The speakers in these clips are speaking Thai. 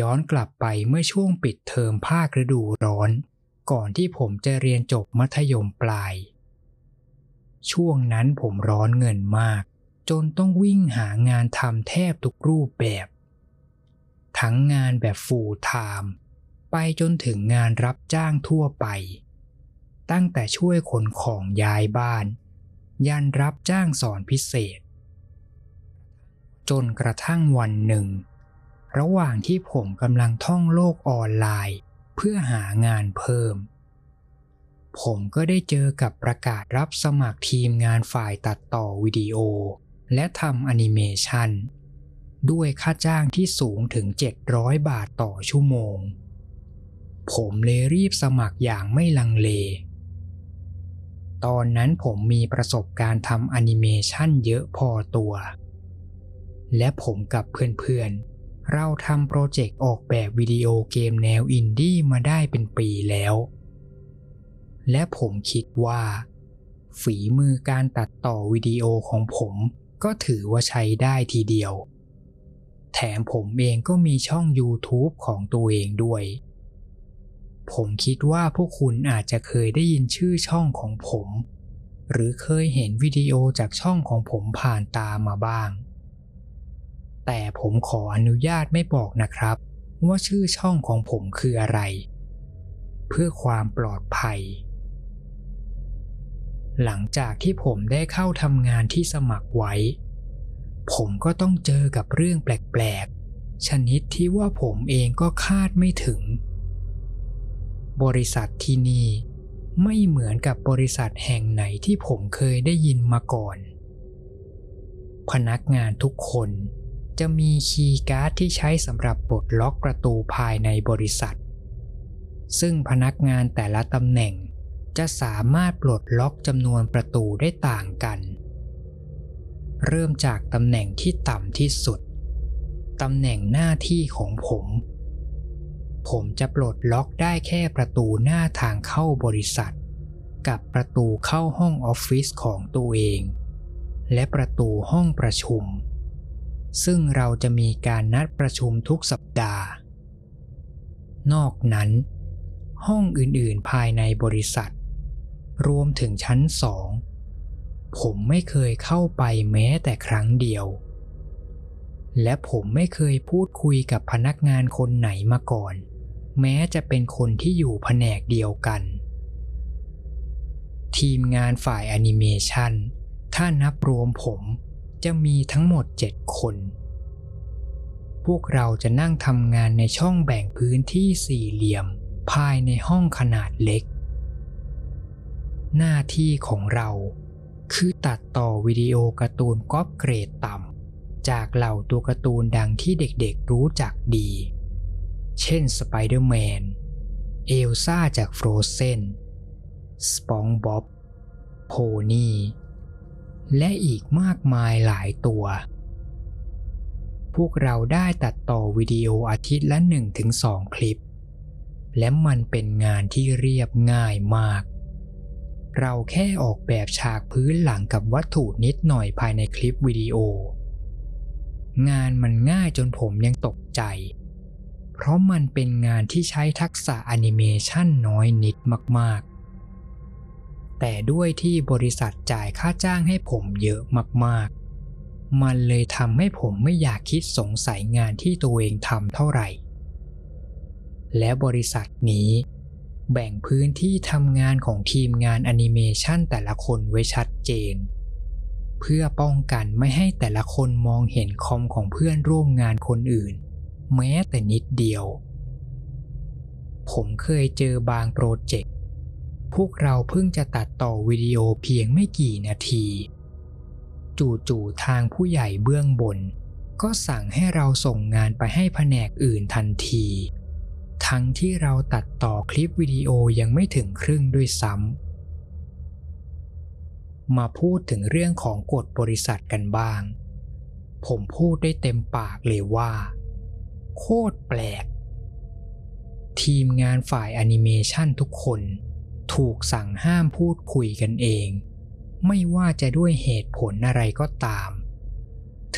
ย้อนกลับไปเมื่อช่วงปิดเทอมภาคฤดูร้อน ก่อนที่ผมจะเรียนจบมัธยมปลาย ช่วงนั้นผมร้อนเงินมาก จนต้องวิ่งหางานทำแทบทุกรูปแบบ ทั้งงานแบบฟูลไทม์ไปจนถึงงานรับจ้างทั่วไป ตั้งแต่ช่วยขนของย้ายบ้าน ยันรับจ้างสอนพิเศษ จนกระทั่งวันหนึ่ง ระหว่างที่ผมกำลังท่องโลกออนไลน์ เพื่อหางานเพิ่ม ผมก็ได้เจอกับประกาศรับสมัครทีมงานฝ่ายตัดต่อวิดีโอ และทำแอนิเมชันด้วยค่าจ้างที่สูงถึง 700 บาทต่อชั่วโมง ผมเลยรีบสมัครอย่างไม่ลังเล ตอนนั้นผมมีประสบการณ์ทำแอนิเมชันเยอะพอตัว และผมกับเพื่อนๆ เราทำโปรเจกต์ออกแบบวิดีโอเกมแนวอินดี้มาได้เป็นปีแล้ว และผมคิดว่า ฝีมือการตัดต่อวิดีโอของผมก็ถือว่าใช้ได้ทีเดียว แถมผมเองก็มีช่อง YouTube ของตัวเองด้วย ผมคิดว่าพวกคุณอาจจะเคยได้ยินชื่อช่องของผม หรือเคยเห็นวิดีโอจากช่องของผมผ่านตามาบ้าง แต่ผมขออนุญาตไม่บอกนะครับ ว่าชื่อช่องของผมคืออะไร เพื่อความปลอดภัย หลังจากที่ผมได้เข้าทำงานที่สมัครไว้ ผมก็ต้องเจอกับเรื่องแปลกๆ ชนิดที่ว่าผมเองก็คาดไม่ถึง บริษัทที่นี่ไม่เหมือนกับบริษัทแห่งไหนที่ผมเคยได้ยินมาก่อน พนักงานทุกคน จะมีคีย์การ์ดที่ใช้สำหรับปลดล็อกประตูภายในบริษัท ซึ่งพนักงานแต่ละตำแหน่งจะสามารถปลดล็อกจำนวนประตูได้ต่างกัน เริ่มจากตำแหน่งที่ต่ำที่สุด ตำแหน่งหน้าที่ของผม ผมจะปลดล็อกได้แค่ประตูหน้าทางเข้าบริษัท กับประตูเข้าห้องออฟฟิศของตัวเอง และประตูห้องประชุม ซึ่งเราจะมีการนัดประชุมทุกสัปดาห์ นอกนั้น ห้องอื่นๆภายในบริษัท รวมถึงชั้นสอง ผมไม่เคยเข้าไปแม้แต่ครั้งเดียว และผมไม่เคยพูดคุยกับพนักงานคนไหนมาก่อน แม้จะเป็นคนที่อยู่แผนกเดียวกัน ทีมงานฝ่ายแอนิเมชันถ้านับรวมผม จะมีทั้งหมด 7 คน พวกเราจะนั่งทำงานในช่องแบ่งพื้นที่สี่เหลี่ยมภายในห้องขนาดเล็ก หน้าที่ของเราคือตัดต่อวิดีโอการ์ตูนก๊อปเกรดต่ำจากเหล่าตัวการ์ตูนดังที่เด็กๆรู้จักดี เช่นสไปเดอร์แมน เอลซ่าจากฟรอเซนสปองบ๊อบ โพนี่ และอีกมากมายหลายตัว พวกเราได้ตัดต่อวิดีโออาทิตย์ละ 1-2 คลิป และมันเป็นงานที่เรียบง่ายมาก เราแค่ออกแบบฉากพื้นหลังกับวัตถุนิดหน่อยภายในคลิปวิดีโอ งานมันง่ายจนผมยังตกใจ เพราะมันเป็นงานที่ใช้ทักษะแอนิเมชันน้อยนิดมากๆ แต่ด้วยที่บริษัทจ่ายค่าจ้างให้ผมเยอะมากๆ มันเลยทำให้ผมไม่อยากคิดสงสัยงานที่ตัวเองทำเท่าไหร่ และบริษัทนี้ แบ่งพื้นที่ทำงานของทีมงานแอนิเมชันแต่ละคนไว้ชัดเจน เพื่อป้องกันไม่ให้แต่ละคนมองเห็นคอมของเพื่อนร่วมงานคนอื่น แม้แต่นิดเดียว ผมเคยเจอบางโปรเจกต์ พวกเราเพิ่งจะตัดต่อวิดีโอเพียงไม่กี่นาที จู่ๆทางผู้ใหญ่เบื้องบน ก็สั่งให้เราส่งงานไปให้แผนกอื่นทันที ทั้งที่เราตัดต่อคลิปวิดีโอยังไม่ถึงครึ่งด้วยซ้ำ มาพูดถึงเรื่องของกฎบริษัทกันบ้าง ผมพูดได้เต็มปากเลยว่า โคตรแปลก ทีมงานฝ่ายแอนิเมชันทุกคน ถูกสั่งห้ามพูดคุยกันเอง ไม่ว่าจะด้วยเหตุผลอะไรก็ตาม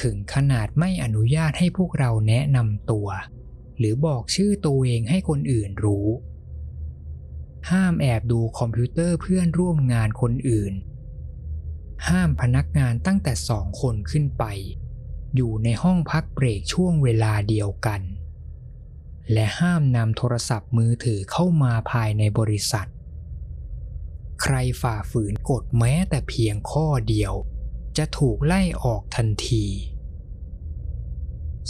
ถึงขนาดไม่อนุญาตให้พวกเราแนะนำตัว หรือบอกชื่อตัวเองให้คนอื่นรู้ ห้ามแอบดูคอมพิวเตอร์เพื่อนร่วมงานคนอื่น ห้ามพนักงานตั้งแต่สองคนขึ้นไป อยู่ในห้องพักเบรกช่วงเวลาเดียวกันและห้ามนำโทรศัพท์มือถือเข้ามาภายในบริษัท ใครฝ่าฝืนกฎแม้แต่เพียงข้อเดียว จะถูกไล่ออกทันที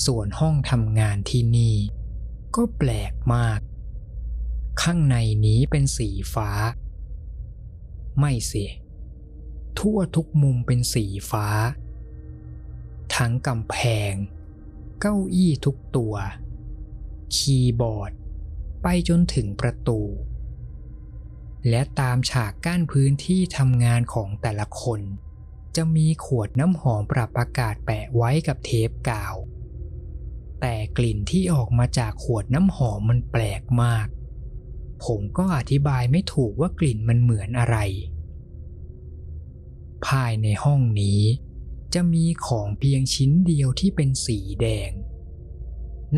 ส่วนห้องทำงานที่นี่ ก็แปลกมาก ข้างในนี้เป็นสีฟ้า ไม่เสียทั่วทุกมุมเป็นสีฟ้า ทั้งกำแพง เก้าอี้ทุกตัว คีย์บอร์ด ไปจนถึงประตู และตามฉากกั้นพื้นที่ทำงานของแต่ละคน จะมีขวดน้ำหอมปรับอากาศแปะไว้กับเทปกาว แต่กลิ่นที่ออกมาจากขวดน้ำหอมมันแปลกมาก ผมก็อธิบายไม่ถูกว่ากลิ่นมันเหมือนอะไร ภายในห้องนี้ จะมีของเพียงชิ้นเดียวที่เป็นสีแดง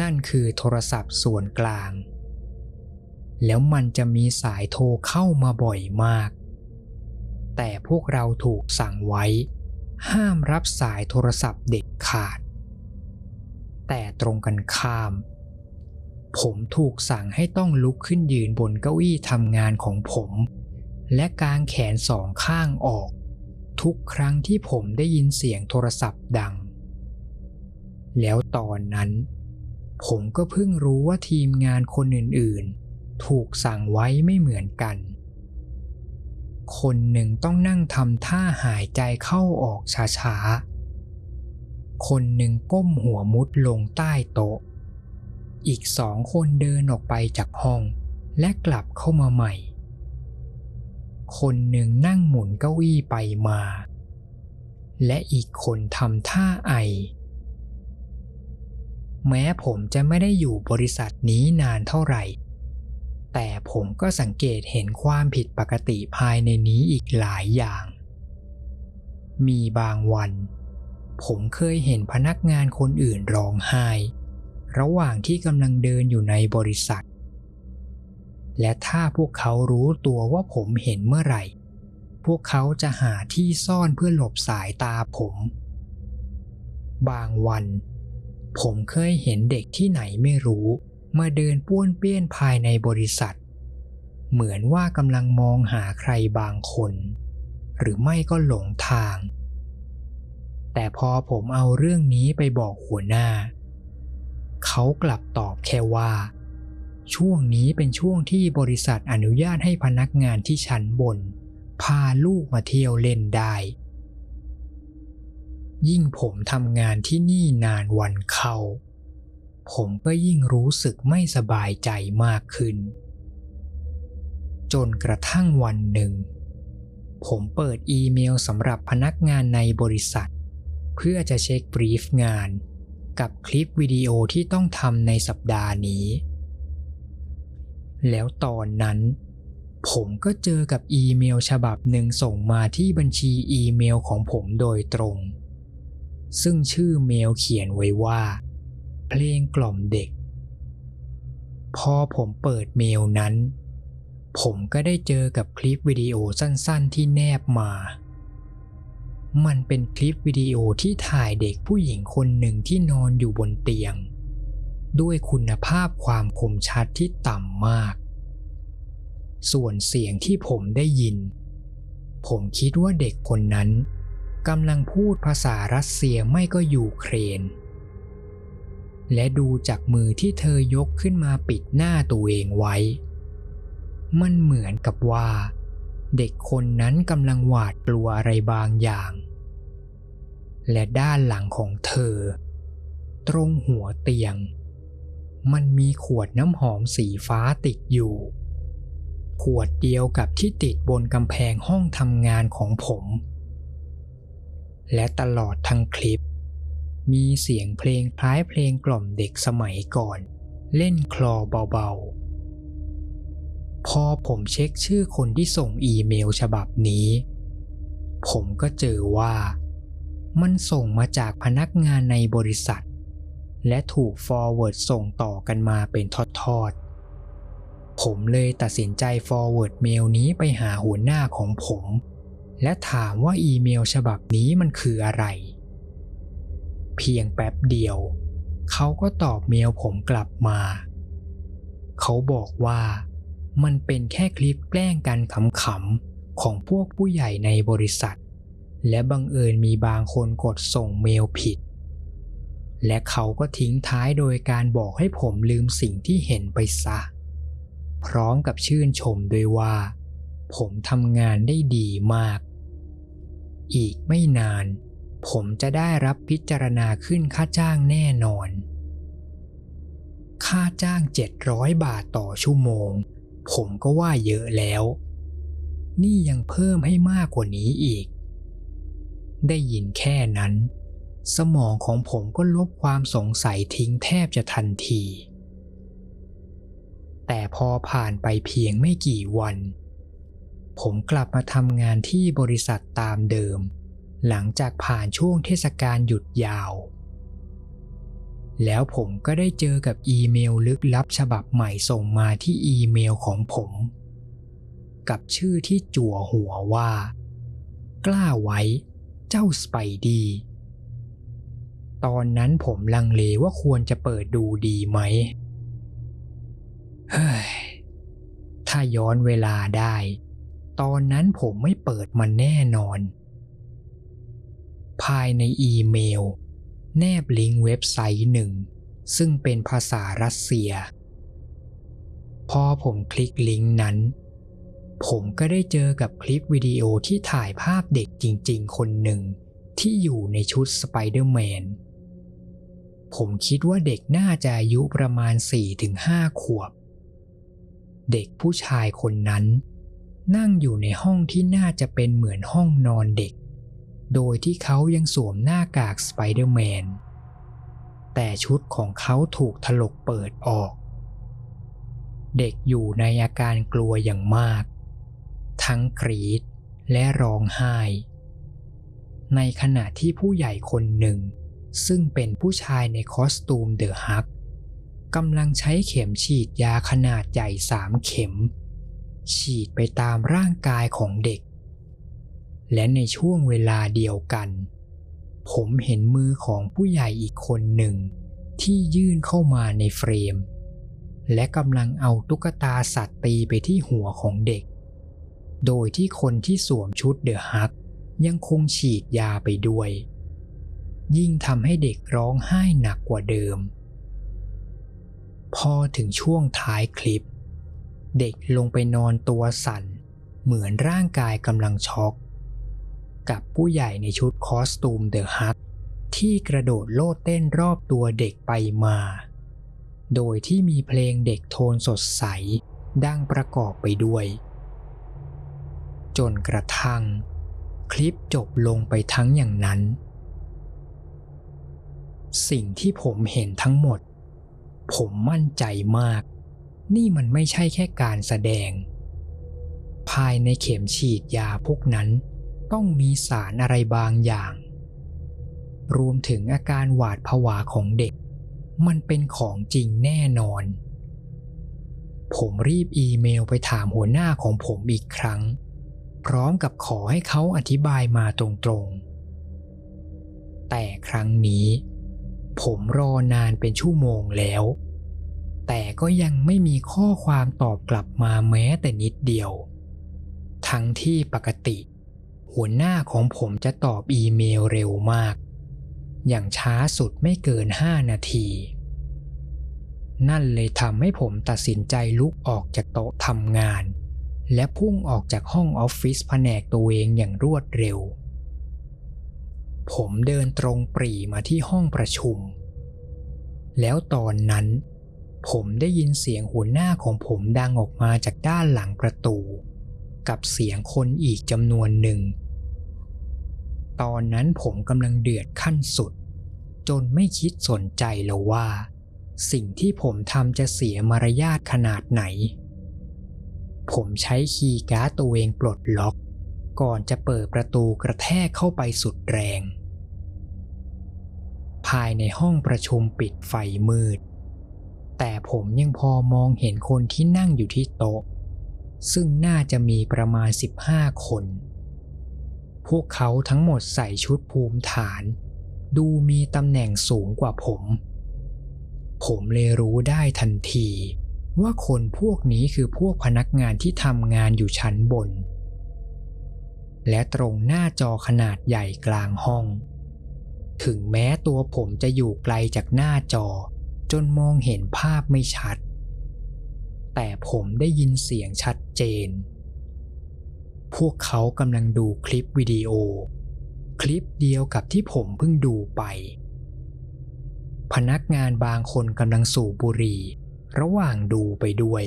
นั่นคือโทรศัพท์ส่วนกลาง แล้วมันจะมีสายโทรเข้ามาบ่อยมาก แต่พวกเราถูกสั่งไว้ ห้ามรับสายโทรศัพท์เด็ดขาด แต่ตรงกันข้าม ผมถูกสั่งให้ต้องลุกขึ้นยืนบนเก้าอี้ทำงานของผม และกางแขนสองข้างออก ทุกครั้งที่ผมได้ยินเสียงโทรศัพท์ดัง แล้วตอนนั้น ผมก็เพิ่งรู้ว่าทีมงานคนอื่นๆ ถูกสั่งไว้ไม่เหมือนกัน คนหนึ่งต้องนั่งทำท่าหายใจเข้าออกช้าๆ คนหนึ่งก้มหัวมุดลงใต้โต๊ะ อีกสองคนเดินออกไปจากห้องและกลับเข้ามาใหม่ คนหนึ่งนั่งหมุนเก้าอี้ไปมา และอีกคนทำท่าไอ แม้ผมจะไม่ได้อยู่บริษัทนี้นานเท่าไหร่ แต่ผมก็สังเกตเห็นความผิดปกติภายในนี้อีกหลายอย่าง มีบางวัน ผมเคยเห็นพนักงานคนอื่นร้องไห้ ระหว่างที่กำลังเดินอยู่ในบริษัท และถ้าพวกเขารู้ตัวว่าผมเห็นเมื่อไหร่ พวกเขาจะหาที่ซ่อนเพื่อหลบสายตาผม บางวัน ผมเคยเห็นเด็กที่ไหนไม่รู้ มาเดินป้วนเปี้ยนภายในบริษัท เหมือนว่ากำลังมองหาใครบางคน หรือไม่ก็หลงทาง แต่พอผมเอาเรื่องนี้ไปบอกหัวหน้า เขากลับตอบแค่ว่า ช่วงนี้เป็นช่วงที่บริษัทอนุญาตให้พนักงานที่ชั้นบน พาลูกมาเที่ยวเล่นได้ ยิ่งผมทำงานที่นี่นานวันเข้า ผมก็ยิ่งรู้สึกไม่สบายใจมากขึ้น จนกระทั่งวันหนึ่ง ผมเปิดอีเมลสำหรับพนักงานในบริษัท เพื่อจะเช็คบรีฟงาน กับคลิปวิดีโอที่ต้องทำในสัปดาห์นี้ แล้วตอนนั้น ผมก็เจอกับอีเมลฉบับหนึ่งส่งมาที่บัญชีอีเมลของผมโดยตรง ซึ่งชื่อเมลเขียนไว้ว่า เพลงกล่อมเด็ก พอผมเปิดเมลนั้น ผมก็ได้เจอกับคลิปวิดีโอสั้นๆ ที่แนบมา มันเป็นคลิปวิดีโอที่ถ่ายเด็กผู้หญิงคนหนึ่งที่นอนอยู่บนเตียง ด้วยคุณภาพความคมชัดที่ต่ำมาก ส่วนเสียงที่ผมได้ยิน ผมคิดว่าเด็กคนนั้นกำลังพูดภาษารัสเซียไม่ก็ยูเครน และดูจากมือที่เธอยกขึ้นมาปิดหน้าตัวเองไว้ มันเหมือนกับว่า เด็กคนนั้นกำลังหวาดกลัวอะไรบางอย่าง และด้านหลังของเธอ ตรงหัวเตียง มันมีขวดน้ำหอมสีฟ้าติดอยู่ ขวดเดียวกับที่ติดบนกำแพงห้องทำงานของผม และตลอดทั้งคลิป มีเสียงเพลงคล้ายเพลงกล่อมเด็กสมัยก่อน เล่นคลอเบาๆ พอผมเช็คชื่อคนที่ส่งอีเมลฉบับนี้ ผมก็เจอว่า มันส่งมาจากพนักงานในบริษัท และถูก forward ส่งต่อกันมาเป็นทอดๆ ผมเลยตัดสินใจ forward เมลนี้ไปหาหัวหน้าของผม และถามว่าอีเมลฉบับนี้มันคืออะไร เพียงแป๊บเดียว เขาก็ตอบเมลผมกลับมา เขาบอกว่ามันเป็นแค่คลิปแกล้งกันขำๆของพวกผู้ใหญ่ในบริษัท และบังเอิญมีบางคนกดส่งเมลผิด และเขาก็ทิ้งท้ายโดยการบอกให้ผมลืมสิ่งที่เห็นไปซะ พร้อมกับชื่นชมด้วยว่า ผมทำงานได้ดีมาก อีกไม่นาน ผมจะได้รับพิจารณาขึ้นค่าจ้างแน่นอน ค่าจ้าง 700 บาทต่อชั่วโมง ผมก็ว่าเยอะแล้ว นี่ยังเพิ่มให้มากกว่านี้อีก ได้ยินแค่นั้น สมองของผมก็ลบความสงสัยทิ้งแทบจะทันที แต่พอผ่านไปเพียงไม่กี่วันผมกลับมาทำงานที่บริษัทตามเดิม หลังจากผ่านช่วงเทศกาลหยุดยาว แล้วผมก็ได้เจอกับอีเมลลึกลับฉบับใหม่ส่งมาที่อีเมลของผม กับชื่อที่จั่วหัวว่า กล้าไว้ เจ้าสไปดีตอนนั้นผมลังเลว่าควรจะเปิดดูดีไหม เฮ้ย ถ้าย้อนเวลาได้ ตอนนั้นผมไม่เปิดมันแน่นอน ภายในอีเมล แนบลิงก์เว็บไซต์หนึ่ง ซึ่งเป็นภาษารัสเซีย พอผมคลิกลิงก์นั้น ผมก็ได้เจอกับคลิปวิดีโอที่ถ่ายภาพเด็กจริงๆ คนหนึ่ง ที่อยู่ในชุดสไปเดอร์แมน ผมคิดว่าเด็กน่าจะอายุประมาณ 4-5 ขวบ เด็กผู้ชายคนนั้น นั่งอยู่ในห้องที่น่าจะเป็นเหมือนห้องนอนเด็ก โดยที่เขายังสวมหน้ากากสไปเดอร์แมน แต่ชุดของเขาถูกถลกเปิดออก เด็กอยู่ในอาการกลัวอย่างมาก ทั้งกรีดและร้องไห้ ในขณะที่ผู้ใหญ่คนหนึ่ง ซึ่งเป็นผู้ชายใน costume เดอะฮัลค์กำลังใช้เข็มฉีดยาขนาดใหญ่สามเข็ม ฉีดไปตามร่างกายของเด็ก และในช่วงเวลาเดียวกัน ผมเห็นมือของผู้ใหญ่อีกคนหนึ่ง ที่ยื่นเข้ามาในเฟรม และกำลังเอาตุ๊กตาสัตว์ตีไปที่หัวของเด็ก โดยที่คนที่สวมชุด The Hulk ยังคงฉีดยาไปด้วย ยิ่งทำให้เด็กร้องไห้หนักกว่าเดิม พอถึงช่วงท้ายคลิป เด็กลงไปนอนตัวสั่น เหมือนร่างกายกำลังช็อก กับผู้ใหญ่ในชุด costume The Hulk ที่กระโดดโลดเต้นรอบตัวเด็กไปมา โดยที่มีเพลงเด็กโทนสดใส ดังประกอบไปด้วย จนกระทั่ง คลิปจบลงไปทั้งอย่างนั้น สิ่งที่ผมเห็นทั้งหมด ผมมั่นใจมาก นี่มันไม่ใช่แค่การแสดง ภายในเข็มฉีดยาพวกนั้น ต้องมีสารอะไรบางอย่าง รวมถึงอาการหวาดผวาของเด็ก มันเป็นของจริงแน่นอน ผมรีบอีเมลไปถามหัวหน้าของผมอีกครั้ง พร้อมกับขอให้เขาอธิบายมาตรงๆ แต่ครั้งนี้ ผมรอนานเป็นชั่วโมงแล้ว แต่ก็ยังไม่มีข้อความตอบกลับมาแม้แต่นิดเดียว ทั้งที่ปกติ หัวหน้าของผมจะตอบอีเมลเร็วมาก อย่างช้าสุดไม่เกิน 5 นาที นั่นเลยทำให้ผมตัดสินใจลุกออกจากโต๊ะทำงาน และพุ่งออกจากห้องออฟฟิศแผนกตัวเองอย่างรวดเร็ว ผมเดินตรงปรีมาที่ห้องประชุม แล้วตอนนั้นผมได้ยินเสียงหัวหน้าของผมดังออกมาจากด้านหลังประตู กับเสียงคนอีกจำนวนหนึ่ง ตอนนั้นผมกำลังเดือดขั้นสุด จนไม่คิดสนใจแล้วว่า สิ่งที่ผมทำจะเสียมารยาทขนาดไหน ผมใช้คีย์การ์ดตัวเองปลดล็อก ก่อนจะเปิดประตูกระแทกเข้าไปสุดแรง ภายในห้องประชุมปิดไฟมืด แต่ผมยังพอมองเห็นคนที่นั่งอยู่ที่โต๊ะ ซึ่งน่าจะมีประมาณ 15 คน พวกเขาทั้งหมดใส่ชุดภูมิฐาน ดูมีตำแหน่งสูงกว่าผม ผมเลยรู้ได้ทันที ว่าคนพวกนี้คือพวกพนักงานที่ทำงานอยู่ชั้นบน และตรงหน้าจอขนาดใหญ่กลางห้อง ถึงแม้ตัวผมจะอยู่ไกลจากหน้าจอ จนมองเห็นภาพไม่ชัด แต่ผมได้ยินเสียงชัดเจน พวกเขากำลังดูคลิปวิดีโอ คลิปเดียวกับที่ผมเพิ่งดูไป พนักงานบางคนกำลังสูบบุหรี่ ระหว่างดูไปด้วย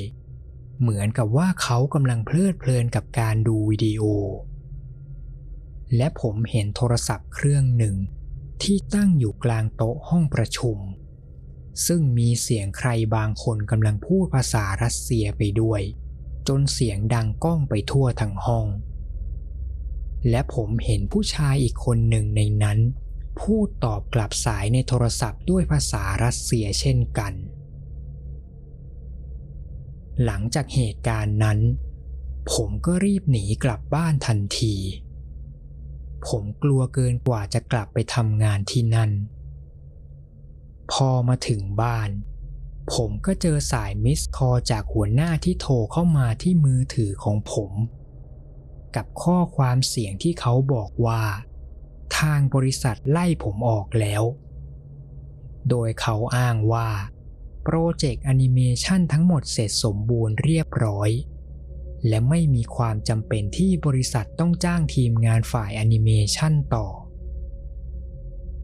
เหมือนกับว่าเขากำลังเพลิดเพลินกับการดูวิดีโอ และผมเห็นโทรศัพท์เครื่องหนึ่ง ที่ตั้งอยู่กลางโต๊ะห้องประชุม ซึ่งมีเสียงใครบางคนกำลังพูดภาษารัสเซียไปด้วย จนเสียงดังก้องไปทั่วทั้งห้อง และผมเห็นผู้ชายอีกคนหนึ่งในนั้น พูดตอบกลับสายในโทรศัพท์ด้วยภาษารัสเซียเช่นกัน หลังจากเหตุการณ์นั้น ผมก็รีบหนีกลับบ้านทันที ผมกลัวเกินกว่าจะกลับไปทำงานที่นั่น พอมาถึงบ้าน ผมก็เจอสาย missed call จากหัวหน้าที่โทรเข้ามาที่มือถือของผม กับข้อความเสียงที่เขาบอกว่า ทางบริษัทไล่ผมออกแล้ว โดยเขาอ้างว่า project แอนิเมชันทั้งหมดเสร็จสมบูรณ์เรียบร้อย และไม่มีความจำเป็นที่บริษัทต้องจ้างทีมงานฝ่ายแอนิเมชันต่อ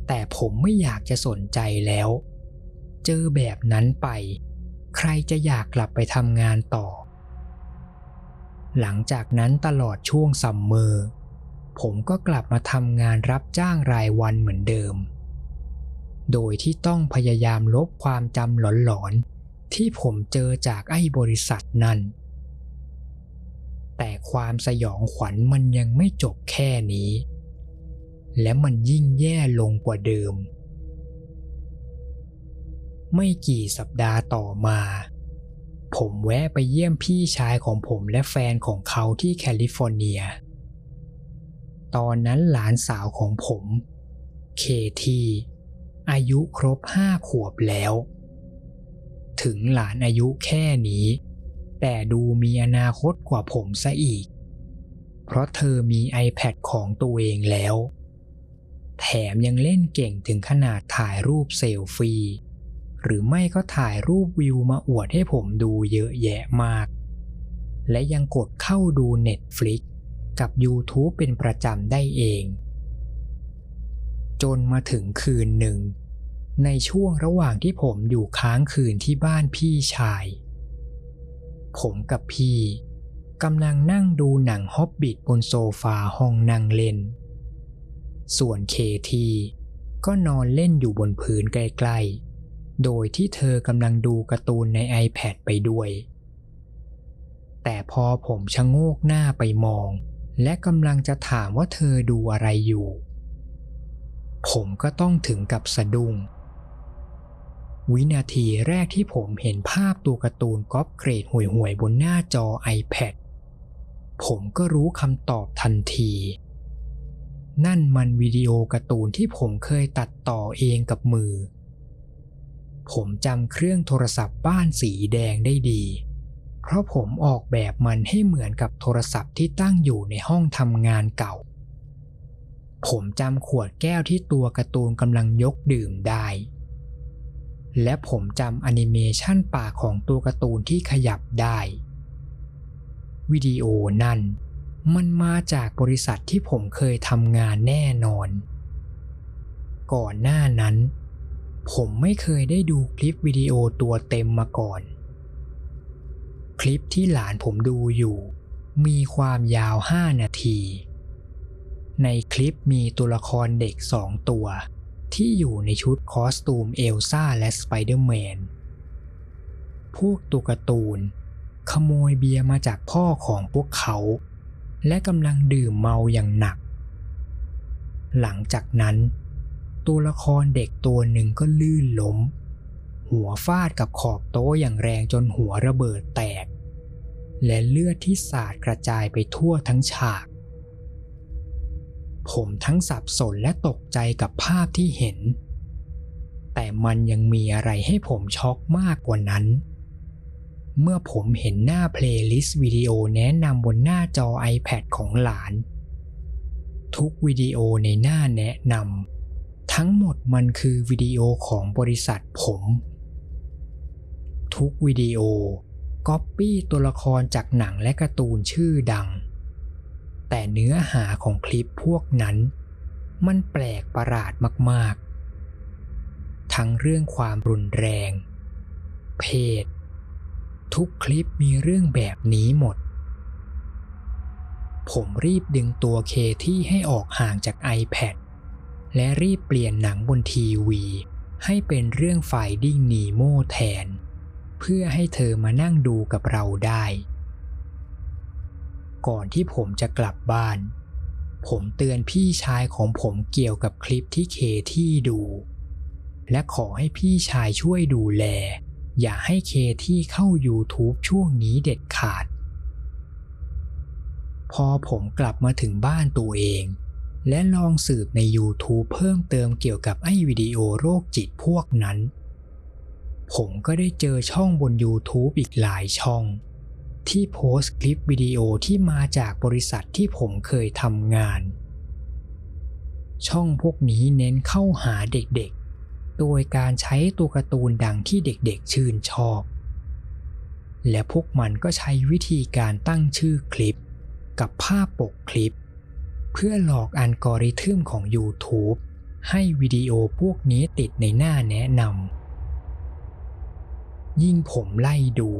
แต่ผมไม่อยากจะสนใจแล้วเจอแบบนั้นไป ใครจะอยากกลับไปทำงานต่อ หลังจากนั้นตลอดช่วง summer ผมก็กลับมาทำงานรับจ้างรายวันเหมือนเดิม โดยที่ต้องพยายามลบความจำหลอนๆ ที่ผมเจอจากไอ้บริษัทนั้น แต่ความสยองขวัญมันยังไม่จบแค่นี้ และมันยิ่งแย่ลงกว่าเดิม ไม่กี่สัปดาห์ต่อมา ผมแวะไปเยี่ยมพี่ชายของผมและแฟนของเขาที่แคลิฟอร์เนีย ตอนนั้นหลานสาวของผม เคทีอายุครบห้าขวบแล้ว ถึงหลานอายุแค่นี้ แต่ดูมีอนาคตกว่าผมซะอีก เพราะเธอมี iPad ของตัวเองแล้ว แถมยังเล่นเก่งถึงขนาดถ่ายรูปเซลฟี่ หรือไม่ก็ถ่ายรูปวิวมาอวดให้ผมดูเยอะแยะมาก และยังกดเข้าดู Netflix กับ YouTube เป็นประจำได้เอง จนมาถึงคืนหนึ่ง ในช่วงระหว่างที่ผมอยู่ค้างคืนที่บ้านพี่ชาย ผมกับพี่กำลังนั่งดูหนังฮอบบิทบนโซฟาห้องนั่งเล่น ส่วนเคทีก็นอนเล่นอยู่บนพื้นใกล้ๆ โดยที่เธอกำลังดูการ์ตูนใน iPad ไปด้วย แต่พอผมชะโงกหน้าไปมอง และกำลังจะถามว่าเธอดูอะไรอยู่ ผมก็ต้องถึงกับสะดุ้ง วินาทีแรกที่ผมเห็นภาพตัวการ์ตูนก๊อปเกรดห่วยๆบนหน้าจอ iPad ผมก็รู้คำตอบทันที นั่นมันวิดีโอการ์ตูนที่ผมเคยตัดต่อเองกับมือ ผมจำเครื่องโทรศัพท์บ้านสีแดงได้ดี เพราะผมออกแบบมันให้เหมือนกับโทรศัพท์ที่ตั้งอยู่ในห้องทำงานเก่า ผมจำขวดแก้วที่ตัวการ์ตูนกำลังยกดื่มได้ และผมจำแอนิเมชันปากของตัวการ์ตูนที่ขยับได้ วิดีโอนั่นมันมาจากบริษัทที่ผมเคยทำงานแน่นอน ก่อนหน้านั้น ผมไม่เคยได้ดูคลิปวิดีโอตัวเต็มมาก่อน คลิปที่หลานผมดูอยู่ มีความยาว 5 นาที ในคลิปมีตัวละครเด็กสองตัว ที่อยู่ในชุด costume Elsa และสไปเดอร์แมน พวกตัวการ์ตูน ขโมยเบียร์มาจากพ่อของพวกเขา และกำลังดื่มเมาอย่างหนัก หลังจากนั้น ตัวละครเด็กตัวหนึ่งก็ลื่นล้ม หัวฟาดกับขอบโต๊ะอย่างแรงจนหัวระเบิดแตก และเลือดที่สาดกระจายไปทั่วทั้งฉาก ผมทั้งสับสนและตกใจกับภาพที่เห็น แต่มันยังมีอะไรให้ผมช็อกมากกว่านั้น เมื่อผมเห็นหน้า playlist วิดีโอแนะนำบนหน้าจอ iPad ของหลาน ทุกวิดีโอในหน้าแนะนำ ทั้งหมดมันคือวิดีโอของบริษัทผม ทุกวิดีโอก๊อปปี้ตัวละครจากหนังและการ์ตูนชื่อดัง แต่เนื้อหาของคลิปพวกนั้น มันแปลกประหลาดมาก ๆ ทั้งเรื่องความรุนแรง เพศ ทุกคลิปมีเรื่องแบบนี้หมด ผมรีบดึงตัวเคที่ให้ออกห่างจาก iPad และรีบเปลี่ยนหนังบนทีวี ให้เป็นเรื่องไฟดิ้งนีโมแทน เพื่อให้เธอมานั่งดูกับเราได้ ก่อนที่ผมจะกลับบ้าน ผมเตือนพี่ชายของผมเกี่ยวกับคลิปที่เคที่ดู และขอให้พี่ชายช่วยดูแล อย่าให้เคที่เข้า YouTube ช่วงนี้เด็ดขาด พอผมกลับมาถึงบ้านตัวเอง และลองสืบใน YouTube เพิ่มเติมเกี่ยวกับไอ้วิดีโอโรคจิตพวกนั้น ผมก็ได้เจอช่องบน YouTube อีกหลายช่อง ที่โพสต์คลิปวิดีโอที่มาจากบริษัทที่ผมเคยทำงาน ช่องพวกนี้เน้นเข้าหาเด็กๆ โดยการใช้ตัวการ์ตูนดังที่เด็กๆ ชื่นชอบ และพวกมันก็ใช้วิธีการตั้งชื่อคลิป กับภาพปกคลิป เพื่อหลอกอัลกอริทึมของ YouTube ให้วิดีโอพวกนี้ติดในหน้าแนะนำ ยิ่งผมไล่ดู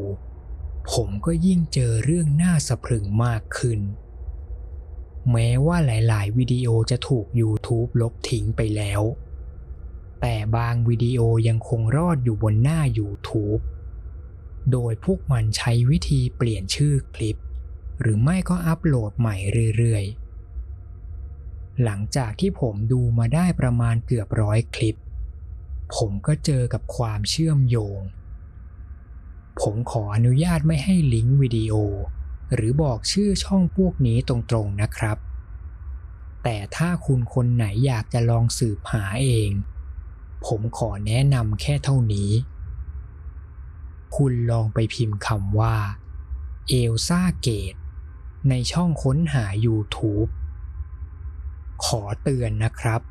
ผมก็ยิ่งเจอเรื่องน่าสะพรึงมากขึ้น แม้ว่าหลายๆ วิดีโอจะถูก YouTube ลบทิ้งไปแล้ว แต่บางวิดีโอยังคงรอดอยู่บนหน้า YouTube โดยพวกมันใช้วิธีเปลี่ยนชื่อคลิป หรือไม่ก็อัปโหลดใหม่เรื่อยๆ หลังจากที่ผมดูมาได้ประมาณเกือบร้อยคลิป ผมก็เจอกับความเชื่อมโยง ผมขออนุญาตไม่ให้ลิงก์วิดีโอ หรือบอกชื่อช่องพวกนี้ตรงๆนะครับ แต่ถ้าคุณคนไหนอยากจะลองสืบหาเอง ผมขอแนะนำแค่เท่านี้ คุณลองไปพิมพ์คำว่าเอลซ่าเกตในช่องค้นหา YouTube ขอเตือนนะครับ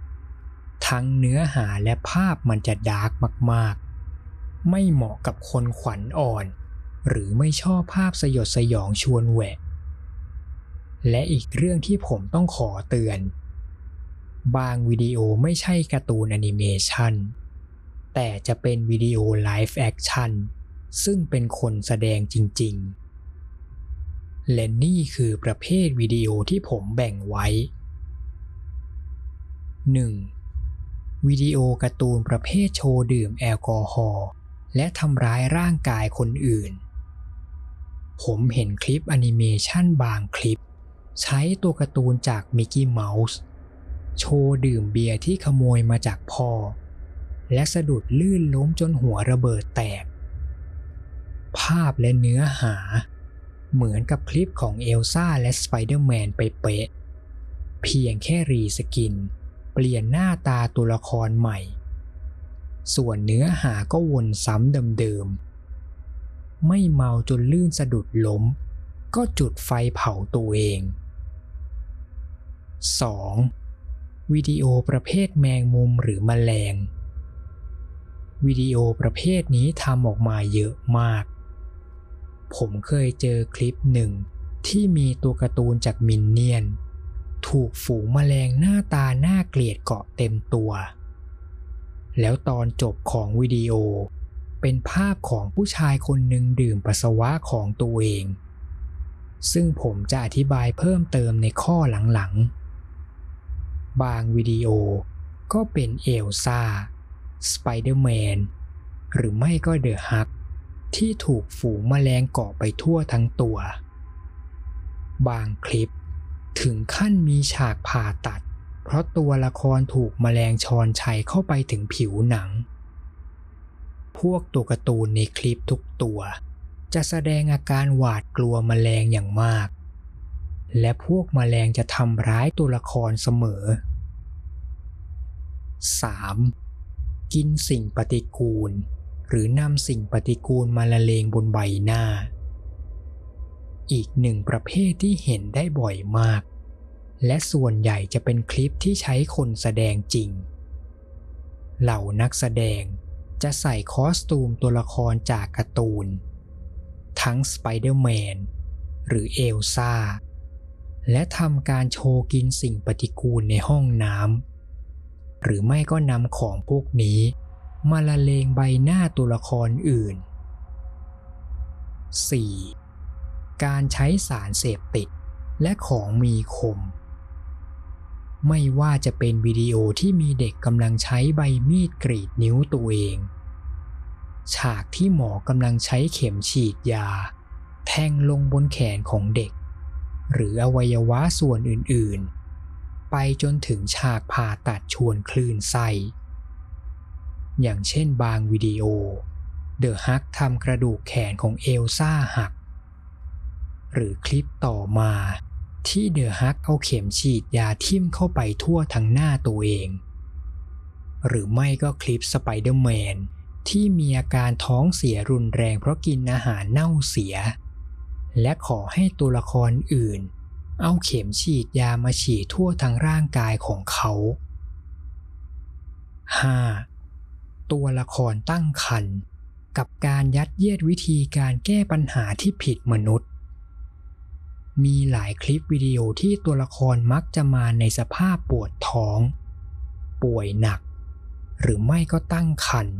ทั้งเนื้อหาและภาพมันจะดาร์กมากๆ ไม่เหมาะกับคนขวัญอ่อน หรือไม่ชอบภาพสยดสยองชวนแหวะ และอีกเรื่องที่ผมต้องขอเตือน บางวิดีโอไม่ใช่การ์ตูนแอนิเมชันแต่จะเป็นวิดีโอ live action ซึ่งเป็นคนแสดงจริง ๆ และนี่คือประเภทวิดีโอที่ผมแบ่งไว้ 1. วิดีโอการ์ตูนประเภทโชว์ดื่มแอลกอฮอล์และทำร้ายร่างกายคนอื่น ผมเห็นคลิปแอนิเมชันบางคลิป ใช้ตัวการ์ตูนจาก Mickey Mouse โชว์ดื่มเบียร์ที่ขโมยมาจากพ่อ และสะดุดลื่นล้มจนหัวระเบิดแตก ภาพและเนื้อหา เหมือนกับคลิปของเอลซ่าและสไปเดอร์แมนไปเป๊ะ เพียงแค่ reskin เปลี่ยนหน้าตาตัวละครใหม่ ส่วนเนื้อหาก็วนซ้ำเดิมๆ ไม่เมาจนลื่นสะดุดล้ม ก็จุดไฟเผาตัวเอง 2. วิดีโอประเภทแมงมุมหรือมแมลง วิดีโอประเภทนี้ทำออกมาเยอะมาก ผมเคยเจอคลิปหนึ่งที่มีตัวการ์ตูนจากมินเนี่ยน ถูกฝูงแมลงหน้าตาหน่าเกลียดเกาะเต็มตัว แล้วตอนจบของวิดีโอ เป็นภาพของผู้ชายคนหนึ่งดื่มปัสสาวะของตัวเอง ซึ่งผมจะอธิบายเพิ่มเติมในข้อหลังๆ บางวิดีโอก็เป็นเอลซ่า สไปเดอร์แมน หรือไม่ก็เดอะฮักที่ถูกฝูงแมลงเกาะไปทั่วทั้งตัว บางคลิป ถึงขั้นมีฉากผ่าตัด เพราะตัวละครถูกแมลงชอนชัยเข้าไปถึงผิวหนัง พวกตัวการ์ตูนในคลิปทุกตัว จะแสดงอาการหวาดกลัวแมลงอย่างมาก และพวกแมลงจะทำร้ายตัวละครเสมอ 3. กินสิ่งปฏิกูล หรือนำสิ่งปฏิกูลมาละเลงบนใบหน้า อีกหนึ่งประเภทที่เห็นได้บ่อยมาก และส่วนใหญ่จะเป็นคลิปที่ใช้คนแสดงจริง เหล่านักแสดงจะใส่คอสตูมตัวละครจากการ์ตูน ทั้งสไปเดอร์แมนหรือเอลซ่า และทำการโชว์กินสิ่งปฏิกูลในห้องน้ำหรือไม่ก็นำของพวกนี้ มาละเลงใบหน้าตัวละครอื่น 4. การใช้สารเสพติด และของมีคม ไม่ว่าจะเป็นวิดีโอที่มีเด็กกำลังใช้ใบมีดกรีดนิ้วตัวเอง ฉากที่หมอกำลังใช้เข็มฉีดยา แทงลงบนแขนของเด็ก หรืออวัยวะส่วนอื่นๆ ไปจนถึงฉากผ่าตัดชวนคลื่นไส้อย่างเช่นบางวิดีโอ The Hulk ทำกระดูกแขนของเอลซ่าหัก หรือคลิปต่อมา ที่ The Hulk เอาเข็มฉีดยาทิ่มเข้าไปทั่วทั้งหน้าตัวเอง หรือไม่ก็คลิปสไปเดอร์แมนที่มีอาการท้องเสียรุนแรงเพราะกินอาหารเน่าเสีย และขอให้ตัวละครอื่น เอาเข็มฉีดยามาฉีดทั่วทั้งร่างกายของเขา 5. ตัวละครตั้งครรภ์กับการยัดเยียดวิธีการแก้ปัญหาที่ผิดมนุษย์ มีหลายคลิปวิดีโอที่ตัวละครมักจะมาในสภาพปวดท้อง ป่วยหนัก หรือไม่ก็ตั้งครรภ์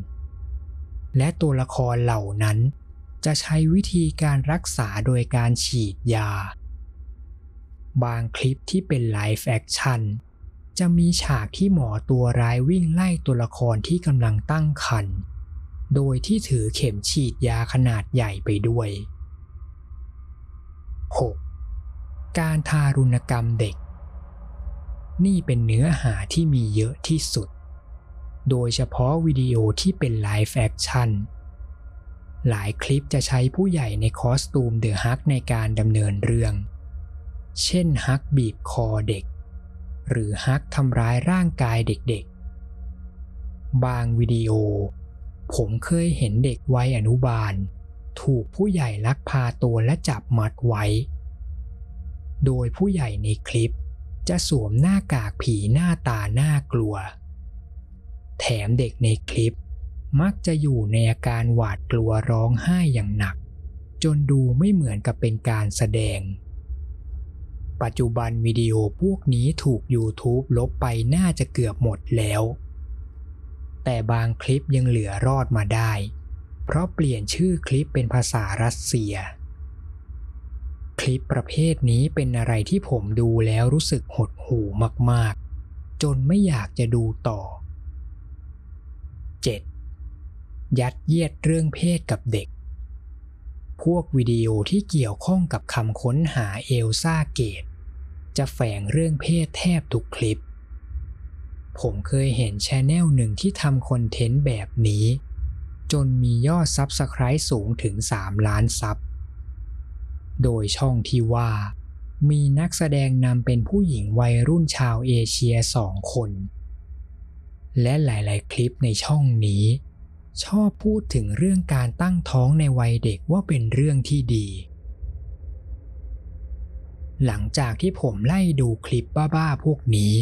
และตัวละครเหล่านั้น จะใช้วิธีการรักษาโดยการฉีดยา บางคลิปที่เป็น live actionจะมีฉากที่หมอตัวร้ายวิ่งไล่ตัวละครที่กำลังตั้งครรภ์โดยที่ถือเข็มฉีดยาขนาดใหญ่ไปด้วย 6. การทารุณกรรมเด็ก นี่เป็นเนื้อหาที่มีเยอะที่สุด โดยเฉพาะวิดีโอที่เป็น live action หลายคลิปจะใช้ผู้ใหญ่ใน costume The Hulk ในการดำเนินเรื่อง เช่นฮักบีบคอเด็ก หรือฮักทำร้ายร่างกายเด็กๆ บางวิดีโอ ผมเคยเห็นเด็กวัยอนุบาล ถูกผู้ใหญ่ลักพาตัวและจับมัดไว้ โดยผู้ใหญ่ในคลิป จะสวมหน้ากากผีหน้าตาน่ากลัว แถมเด็กในคลิป มักจะอยู่ในอาการหวาดกลัวร้องไห้อย่างหนัก จนดูไม่เหมือนกับเป็นการแสดง ปัจจุบันวิดีโอพวกนี้ถูก YouTube ลบไปน่าจะเกือบหมดแล้ว แต่บางคลิปยังเหลือรอดมาได้ เพราะเปลี่ยนชื่อคลิปเป็นภาษารัสเซีย คลิปประเภทนี้เป็นอะไรที่ผมดูแล้วรู้สึกหดหู่มากๆ จนไม่อยากจะดูต่อ 7. ยัดเยียดเรื่องเพศกับเด็ก พวกวิดีโอที่เกี่ยวข้องกับคำค้นหา Elsagate จะแฝงเรื่องเพศแทบทุกคลิป ผมเคยเห็น channel หนึ่งที่ทำ content แบบนี้ จนมียอด subscribe สูงถึง 3 ล้าน sub โดยช่องที่ว่า มีนักแสดงนำเป็นผู้หญิงวัยรุ่นชาวเอเชียสองคน และหลาย ๆ คลิปในช่องนี้ ชอบพูดถึงเรื่องการตั้งท้องในวัยเด็กว่าเป็นเรื่องที่ดี หลังจากที่ผมไล่ดูคลิปบ้า ๆ พวกนี้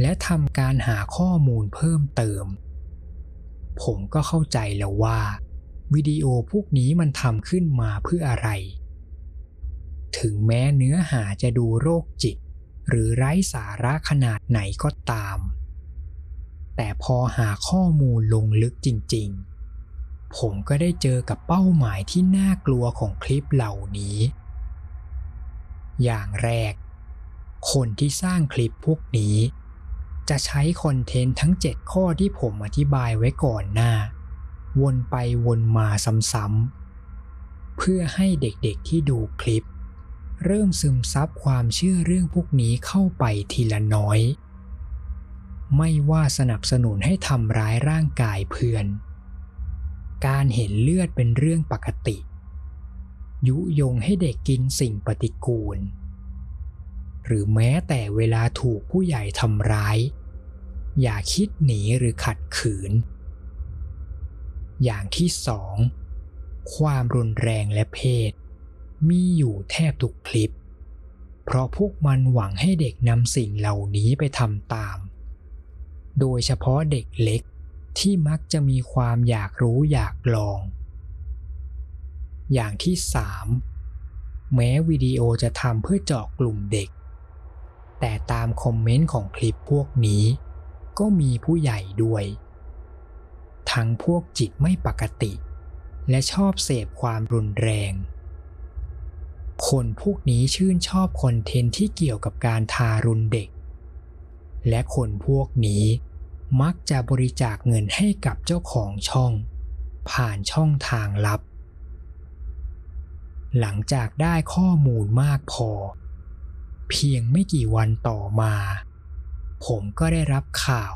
และทำการหาข้อมูลเพิ่มเติม ผมก็เข้าใจแล้วว่าวิดีโอพวกนี้มันทำขึ้นมาเพื่ออะไร ถึงแม้เนื้อหาจะดูโรคจิต หรือไร้สาระขนาดไหนก็ตาม แต่พอหาข้อมูลลงลึกจริง ๆ ผมก็ได้เจอกับเป้าหมายที่น่ากลัวของคลิปเหล่านี้ อย่างแรก คนที่สร้างคลิปพวกนี้ จะใช้คอนเทนต์ทั้ง 7 ข้อที่ผมอธิบายไว้ก่อนหน้า วนไปวนมาซ้ำๆเพื่อให้เด็กๆที่ดูคลิป เริ่มซึมซับความเชื่อเรื่องพวกนี้เข้าไปทีละน้อย ไม่ว่าสนับสนุนให้ทำร้ายร่างกายเพื่อน การเห็นเลือดเป็นเรื่องปกติ ยุยงให้เด็กกินสิ่งปฏิกูล หรือแม้แต่เวลาถูกผู้ใหญ่ทำร้าย อย่าคิดหนีหรือขัดขืน อย่างที่สองความรุนแรงและเพศ มีอยู่แทบทุกคลิป เพราะพวกมันหวังให้เด็กนำสิ่งเหล่านี้ไปทำตาม โดยเฉพาะเด็กเล็กที่มักจะมีความอยากรู้อยากลอง อย่างที่สามแม้วิดีโอจะทำเพื่อเจาะกลุ่มเด็ก แต่ตามคอมเมนต์ของคลิปพวกนี้ ก็มีผู้ใหญ่ด้วย ทั้งพวกจิตไม่ปกติ และชอบเสพความรุนแรง คนพวกนี้ชื่นชอบคอนเทนต์ที่เกี่ยวกับการทารุณเด็ก และคนพวกนี้มักจะบริจาคเงินให้กับเจ้าของช่อง ผ่านช่องทางลับ หลังจากได้ข้อมูลมากพอ เพียงไม่กี่วันต่อมา ผมก็ได้รับข่าว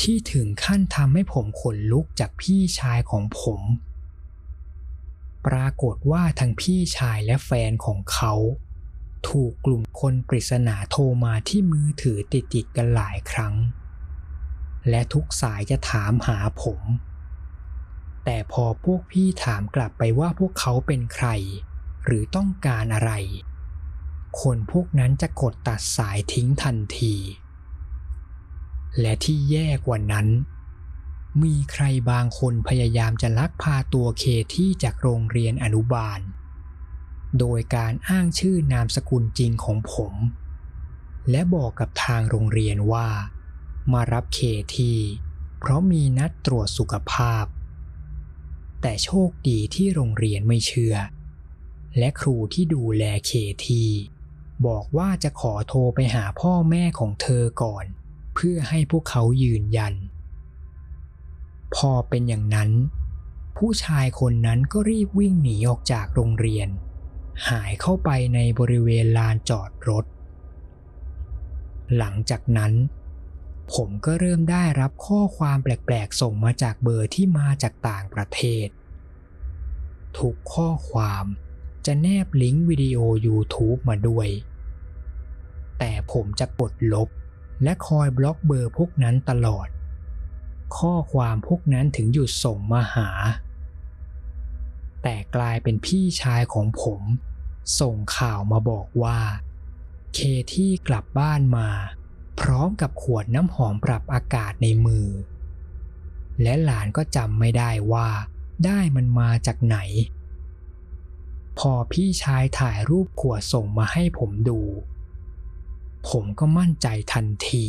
ที่ถึงขั้นทำให้ผมขนลุกจากพี่ชายของผม ปรากฏว่าทั้งพี่ชายและแฟนของเขา ถูกกลุ่มคนปริศนาโทรมาที่มือถือติดๆกันหลายครั้ง และทุกสายจะถามหาผม แต่พอพวกพี่ถามกลับไปว่าพวกเขาเป็นใคร หรือต้องการอะไร คนพวกนั้นจะกดตัดสายทิ้งทันที และที่แย่กว่านั้น มีใครบางคนพยายามจะลักพาตัวเคที่จากโรงเรียนอนุบาล โดยการอ้างชื่อนามสกุลจริงของผม และบอกกับทางโรงเรียนว่า มารับเคที่เพราะมีนัดตรวจสุขภาพ แต่โชคดีที่โรงเรียนไม่เชื่อ และครูที่ดูแลเคทีบอกว่าจะขอโทรไปหาพ่อแม่ของเธอก่อน เพื่อให้พวกเขายืนยัน พอเป็นอย่างนั้น ผู้ชายคนนั้นก็รีบวิ่งหนีออกจากโรงเรียน หายเข้าไปในบริเวณลานจอดรถ หลังจากนั้น ผมก็เริ่มได้รับข้อความแปลกๆ ส่งมาจากเบอร์ที่มาจากต่างประเทศ ทุกข้อความจะแนบลิงก์วิดีโอ YouTube มาด้วย แต่ผมจะกดลบและคอยบล็อกเบอร์พวกนั้นตลอด ข้อความพวกนั้นถึงหยุดส่งมาหา แต่กลายเป็นพี่ชายของผม ส่งข่าวมาบอกว่า เคที่กลับบ้านมา พร้อมกับขวดน้ำหอมปรับอากาศในมือ และหลานก็จำไม่ได้ว่า ได้มันมาจากไหน พอพี่ชายถ่ายรูปขวดส่งมาให้ผมดู ผมก็มั่นใจทันที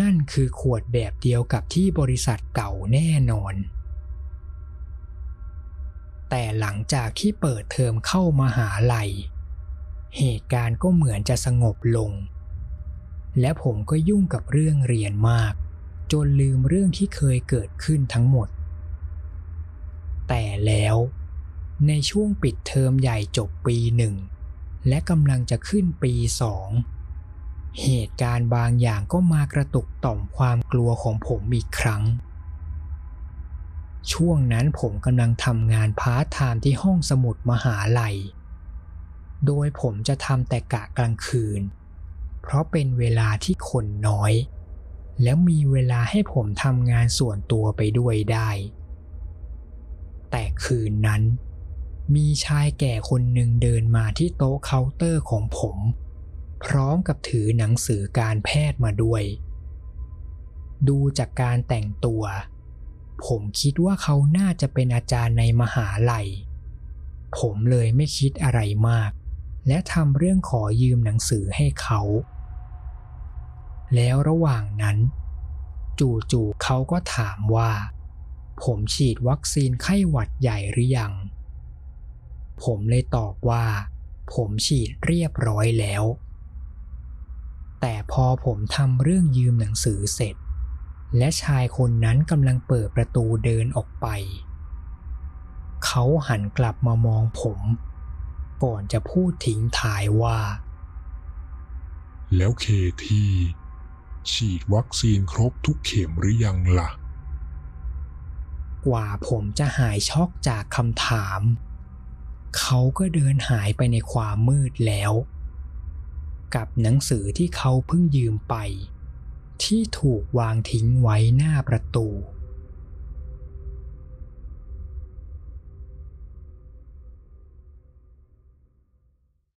นั่นคือขวดแบบเดียวกับที่บริษัทเก่าแน่นอน แต่หลังจากที่เปิดเทอมเข้ามาหาลัย เหตุการณ์ก็เหมือนจะสงบลง และผมก็ยุ่งกับเรื่องเรียนมาก จนลืมเรื่องที่เคยเกิดขึ้นทั้งหมด แต่แล้วในช่วงปิดเทอมใหญ่จบปีหนึ่งและกำลังจะขึ้นปีสอง เหตุการณ์บางอย่างก็มากระตุกต่อมความกลัวของผมอีกครั้ง ช่วงนั้นผมกำลังทำงานพาร์ทไทม์ที่ห้องสมุดมหาลัย โดยผมจะทำแต่กะกลางคืน เพราะเป็นเวลาที่คนน้อย แล้วมีเวลาให้ผมทำงานส่วนตัวไปด้วยได้ แต่คืนนั้น มีชายแก่คนหนึ่งเดินมาที่โต๊ะเคาน์เตอร์ของผม พร้อมกับถือหนังสือการแพทย์มาด้วย ดูจากการแต่งตัว ผมคิดว่าเขาน่าจะเป็นอาจารย์ในมหาลัย ผมเลยไม่คิดอะไรมาก และทำเรื่องขอยืมหนังสือให้เขา แล้วระหว่างนั้น จู่ๆเขาก็ถามว่า ผมฉีดวัคซีนไข้หวัดใหญ่หรือยัง ผมเลยตอบว่าผมฉีดเรียบร้อยแล้ว แต่พอผมทำเรื่องยืมหนังสือเสร็จ และชายคนนั้นกำลังเปิดประตูเดินออกไป เขาหันกลับมามองผม ก่อนจะพูดทิ้งท้ายว่า แล้วเคที่ฉีดวัคซีนครบทุกเข็มหรือยังล่ะ กว่าผมจะหายช็อกจากคำถาม เขาก็เดินหายไปในความมืดแล้ว กับหนังสือที่เขาเพิ่งยืมไป ที่ถูกวางทิ้งไว้หน้าประตู